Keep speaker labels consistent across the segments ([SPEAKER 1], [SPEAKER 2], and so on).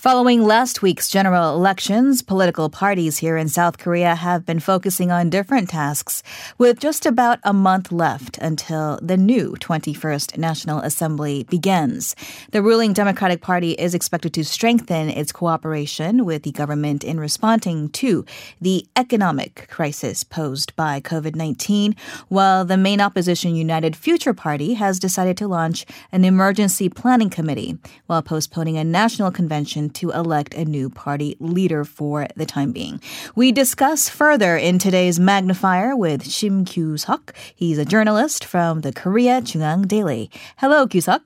[SPEAKER 1] Following last week's general elections, political parties here in South Korea have been focusing on different tasks with just about a month left until the new 21st National Assembly begins. The ruling Democratic Party is expected to strengthen its cooperation with the government in responding to the economic crisis posed by COVID-19, while the main opposition United Future Party has decided to launch an emergency planning committee while postponing a national convention to elect a new party leader for the time being. We discuss further in today's Magnifier with Shim Kyu-seok. He's a journalist from the Korea JoongAng Daily. Hello, Kyu-seok.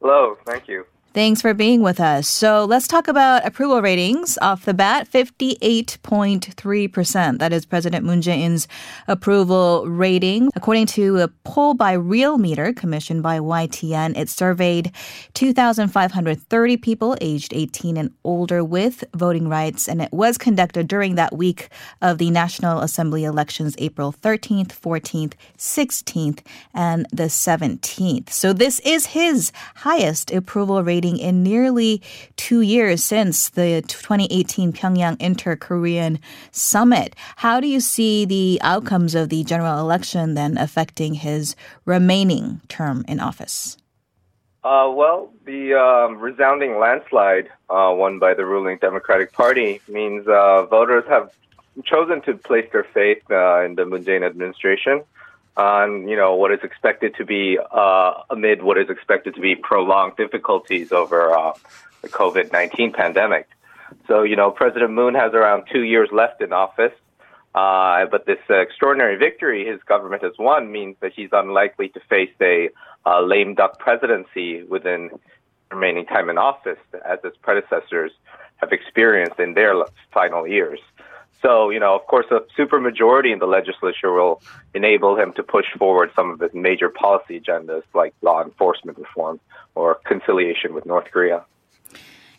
[SPEAKER 2] Hello, thank you.
[SPEAKER 1] Thanks for being with us. So let's talk about approval ratings off the bat 58.3%. That is President Moon Jae-in's approval rating. According to a poll by Realmeter commissioned by YTN, it surveyed 2,530 people aged 18 and older with voting rights, and it was conducted during that week of the National Assembly elections, April 13th, 14th, 16th, and the 17th. So this is his highest approval rating in nearly two years since the 2018 Pyongyang Inter Korean Summit. How do you see the outcomes of the general election then affecting his remaining term in office?
[SPEAKER 2] Uh, well, the um, resounding landslide uh, won by the ruling Democratic Party means uh, voters have chosen to place their faith uh, in the Moon Jae-in administration on you know what is expected to be uh, amid what is expected to be prolonged difficulties over uh, the COVID nineteen pandemic. So you know President Moon has around two years left in office, uh, but this extraordinary victory his government has won means that he's unlikely to face a lame duck presidency within remaining time in office, as his predecessors have experienced in their final years. So, you know, of course, a supermajority in the legislature will enable him to push forward some of his major policy agendas like law enforcement reform or conciliation with North Korea.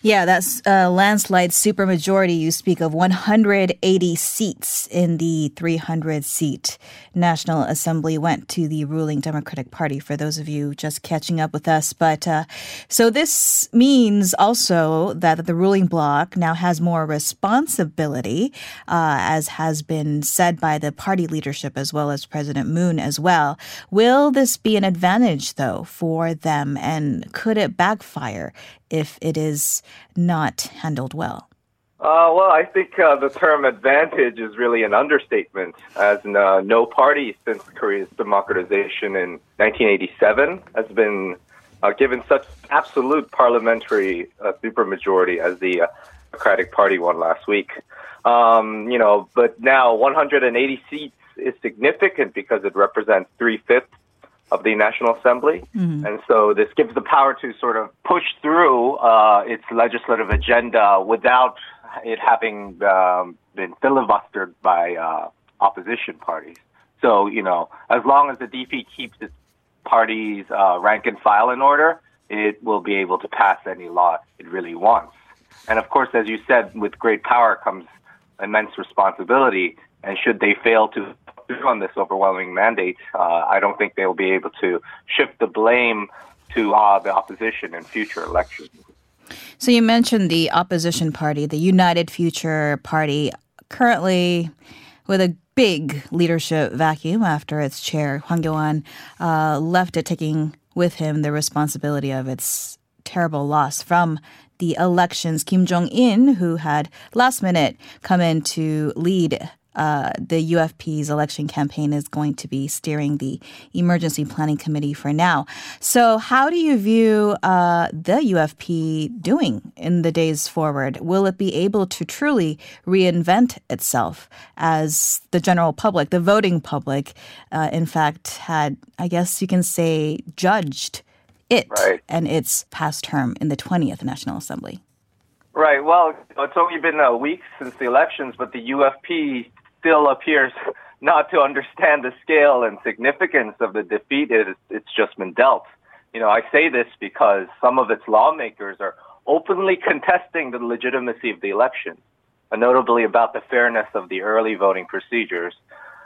[SPEAKER 1] Yeah, that's a landslide supermajority. You speak of 180 seats in the 300 seat National Assembly went to the ruling Democratic Party. For those of you just catching up with us, but uh, so this means also that the ruling bloc now has more responsibility, uh, as has been said by the party leadership as well as President Moon as well. Will this be an advantage though for them, and could it backfire if it is not handled well?
[SPEAKER 2] Uh, well, I think uh, the term advantage is really an understatement, as uh, no party since Korea's democratization in 1987 has been uh, given such absolute parliamentary uh, supermajority as the uh, Democratic Party won last week. Um, you know, but now 180 seats is significant because it represents three fifths of the National Assembly. Mm-hmm. And so this gives the power to sort of push through uh, its legislative agenda without it having um, been filibustered by uh, opposition parties. So, you know, as long as the DP keeps its party's uh, rank and file in order, it will be able to pass any law it really wants. And of course, as you said, with great power comes immense responsibility. And should they fail to on this overwhelming mandate, uh, I don't think they'll be able to shift the blame to uh, the opposition in future elections.
[SPEAKER 1] So you mentioned the opposition party, the United Future Party, currently with a big leadership vacuum after its chair, Hwang Kyo-ahn, uh, left it taking with him the responsibility of its terrible loss from the elections. Kim Jong In, who had last minute come in to lead uh, the UFP's election campaign is going to be steering the emergency planning committee for now. So, how do you view uh, the UFP doing in the days forward? Will it be able to truly reinvent itself as the general public, the voting public, uh, in fact, had, I guess you can say, judged it right. and its past term in the 20th National Assembly?
[SPEAKER 2] Right. Well, it's only been a week since the elections, but the UFP still appears not to understand the scale and significance of the defeat it, it's just been dealt. You know, I say this because some of its lawmakers are openly contesting the legitimacy of the election, uh, notably about the fairness of the early voting procedures,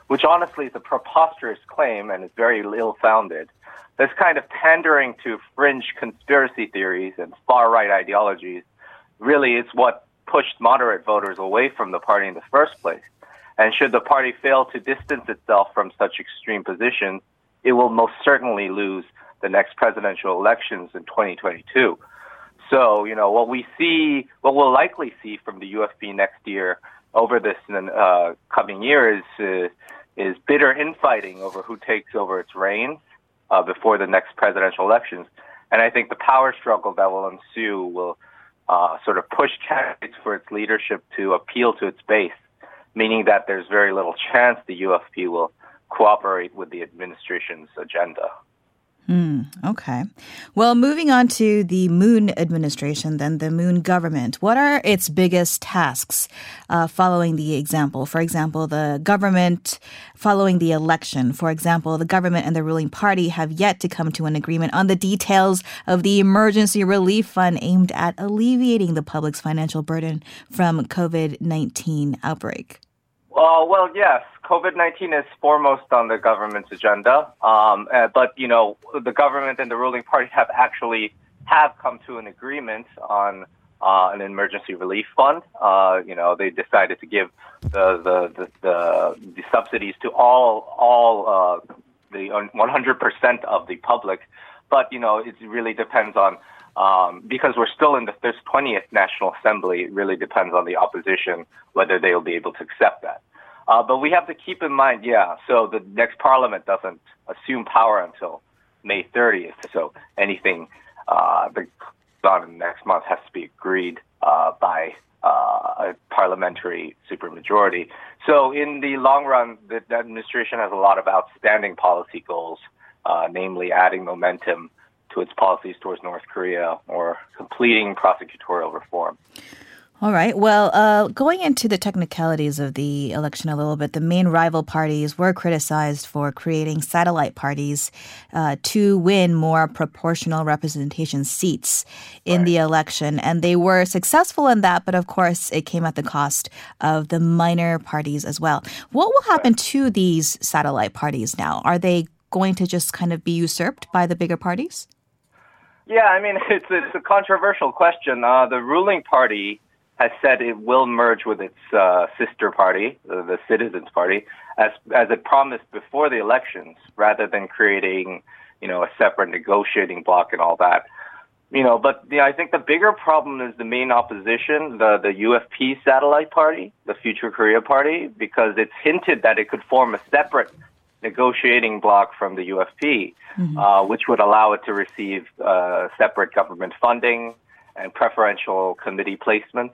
[SPEAKER 2] which honestly is a preposterous claim and is very ill-founded. This kind of pandering to fringe conspiracy theories and far-right ideologies really is what pushed moderate voters away from the party in the first place. And should the party fail to distance itself from such extreme positions, it will most certainly lose the next presidential elections in 2022. So, you know, what we see, what we'll likely see from the UFP next year over this uh, coming year is, uh, is bitter infighting over who takes over its reins uh, before the next presidential elections. And I think the power struggle that will ensue will uh, sort of push candidates for its leadership to appeal to its base, meaning that there's very little chance the UFP will cooperate with the administration's agenda.
[SPEAKER 1] Mm, okay. Well, moving on to the Moon administration, then the Moon government. What are its biggest tasks uh, following the example? For example, the government following the election. For example, the government and the ruling party have yet to come to an agreement on the details of the emergency relief fund aimed at alleviating the public's financial burden from COVID 19 outbreak.
[SPEAKER 2] Uh, well, yes, COVID nineteen is foremost on the government's agenda. Um, uh, but you know, the government and the ruling party have actually have come to an agreement on uh, an emergency relief fund. Uh, you know, they decided to give the the the, the, the subsidies to all all uh, the 100% of the public. But you know, it really depends on um, because we're still in the 20th National Assembly, it really depends on the opposition whether they'll be able to accept that. Uh, but we have to keep in mind, yeah, so the next parliament doesn't assume power until May 30th. So anything uh, that's on next month has to be agreed uh, by uh, parliamentary supermajority. So in the long run, the, the administration has a lot of outstanding policy goals, uh, namely adding momentum to its policies towards North Korea or completing prosecutorial reform.
[SPEAKER 1] All right. Well, uh, going into the technicalities of the election a little bit, the main rival parties were criticized for creating satellite parties uh, to win more proportional representation seats in right. the election. And they were successful in that, but of course, it came at the cost of the minor parties as well. What will happen to these satellite parties now? Are they going to just kind of be usurped by the bigger parties?
[SPEAKER 2] Yeah, I mean, it's, it's a controversial question. Uh, the ruling party has said it will merge with its uh, sister party, the Citizens Party, as as it promised before the elections, rather than creating, you know, a separate negotiating bloc and all that. You know, but you know, I think the bigger problem is the main opposition, the the UFP satellite party, the Future Korea Party, because it's hinted that it could form a separate negotiating bloc from the UFP, mm-hmm. uh, which would allow it to receive uh, separate government funding and preferential committee placements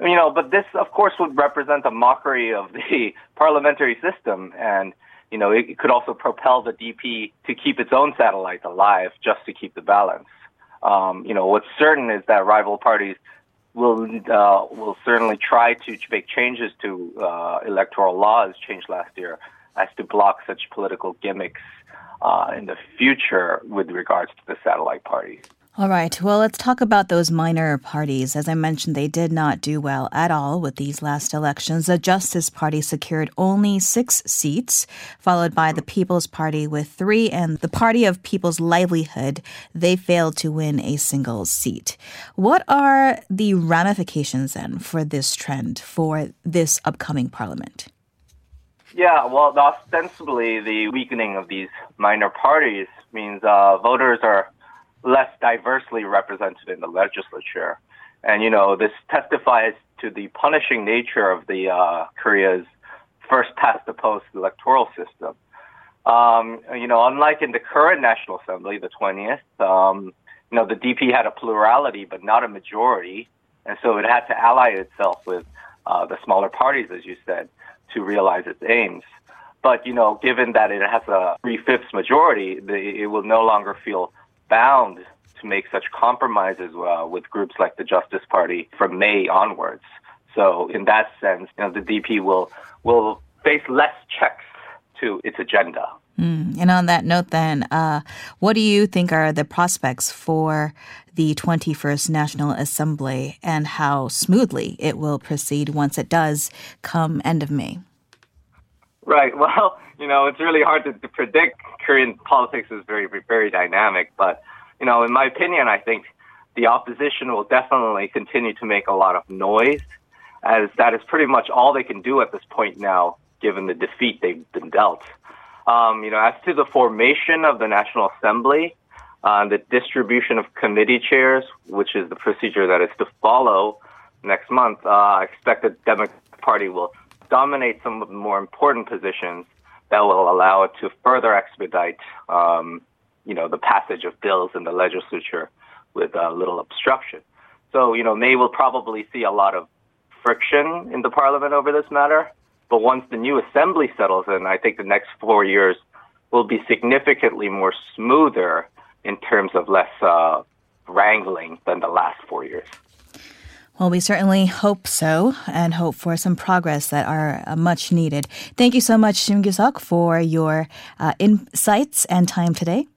[SPEAKER 2] you know, but this, of course, would represent a mockery of the parliamentary system, and you know, it could also propel the DP to keep its own satellites alive just to keep the balance. Um, you know, what's certain is that rival parties will uh, will certainly try to make changes to uh, electoral laws changed last year as to block such political gimmicks uh, in the future with regards to the satellite parties.
[SPEAKER 1] All right. Well, let's talk about those minor parties. As I mentioned, they did not do well at all with these last elections. The Justice Party secured only six seats, followed by the People's Party with three, and the Party of People's Livelihood, they failed to win a single seat. What are the ramifications then for this trend for this upcoming parliament?
[SPEAKER 2] Yeah, well, ostensibly, the weakening of these minor parties means uh, voters are less diversely represented in the legislature. And, you know, this testifies to the punishing nature of the uh, Korea's first past the post electoral system. Um, you know, unlike in the current National Assembly, the 20th, um, you know, the DP had a plurality but not a majority. And so it had to ally itself with uh, the smaller parties, as you said, to realize its aims. But, you know, given that it has a three fifths majority, the, it will no longer feel bound to make such compromises uh, with groups like the Justice Party from May onwards. So in that sense, you know, the DP will will face less checks to its agenda.
[SPEAKER 1] Mm. And on that note, then, uh, what do you think are the prospects for the 21st National Assembly and how smoothly it will proceed once it does come end of May?
[SPEAKER 2] Right. Well, you know, it's really hard to, to predict. Korean politics is very, very dynamic, but you know, in my opinion, I think the opposition will definitely continue to make a lot of noise, as that is pretty much all they can do at this point now, given the defeat they've been dealt. Um, you know, as to the formation of the National Assembly, uh, the distribution of committee chairs, which is the procedure that is to follow next month, uh, I expect the Democratic Party will dominate some of the more important positions that will allow it to further expedite, um, you know, the passage of bills in the legislature with uh, little obstruction. So, you know, May will probably see a lot of friction in the parliament over this matter. But once the new assembly settles in, I think the next four years will be significantly more smoother in terms of less uh, wrangling than the last four years.
[SPEAKER 1] Well, we certainly hope so and hope for some progress that are uh, much needed. Thank you so much, Shim Kyu-seok, for your uh, insights and time today.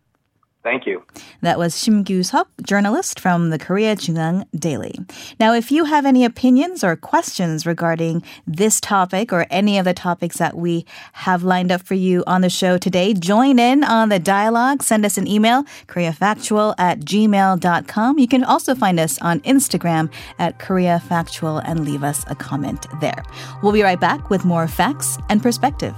[SPEAKER 2] Thank you.
[SPEAKER 1] That was Shim Kyu-seok, journalist from the Korea JoongAng Daily. Now, if you have any opinions or questions regarding this topic or any of the topics that we have lined up for you on the show today, join in on the dialogue. Send us an email, koreafactual at gmail.com. You can also find us on Instagram at koreafactual and leave us a comment there. We'll be right back with more facts and perspective.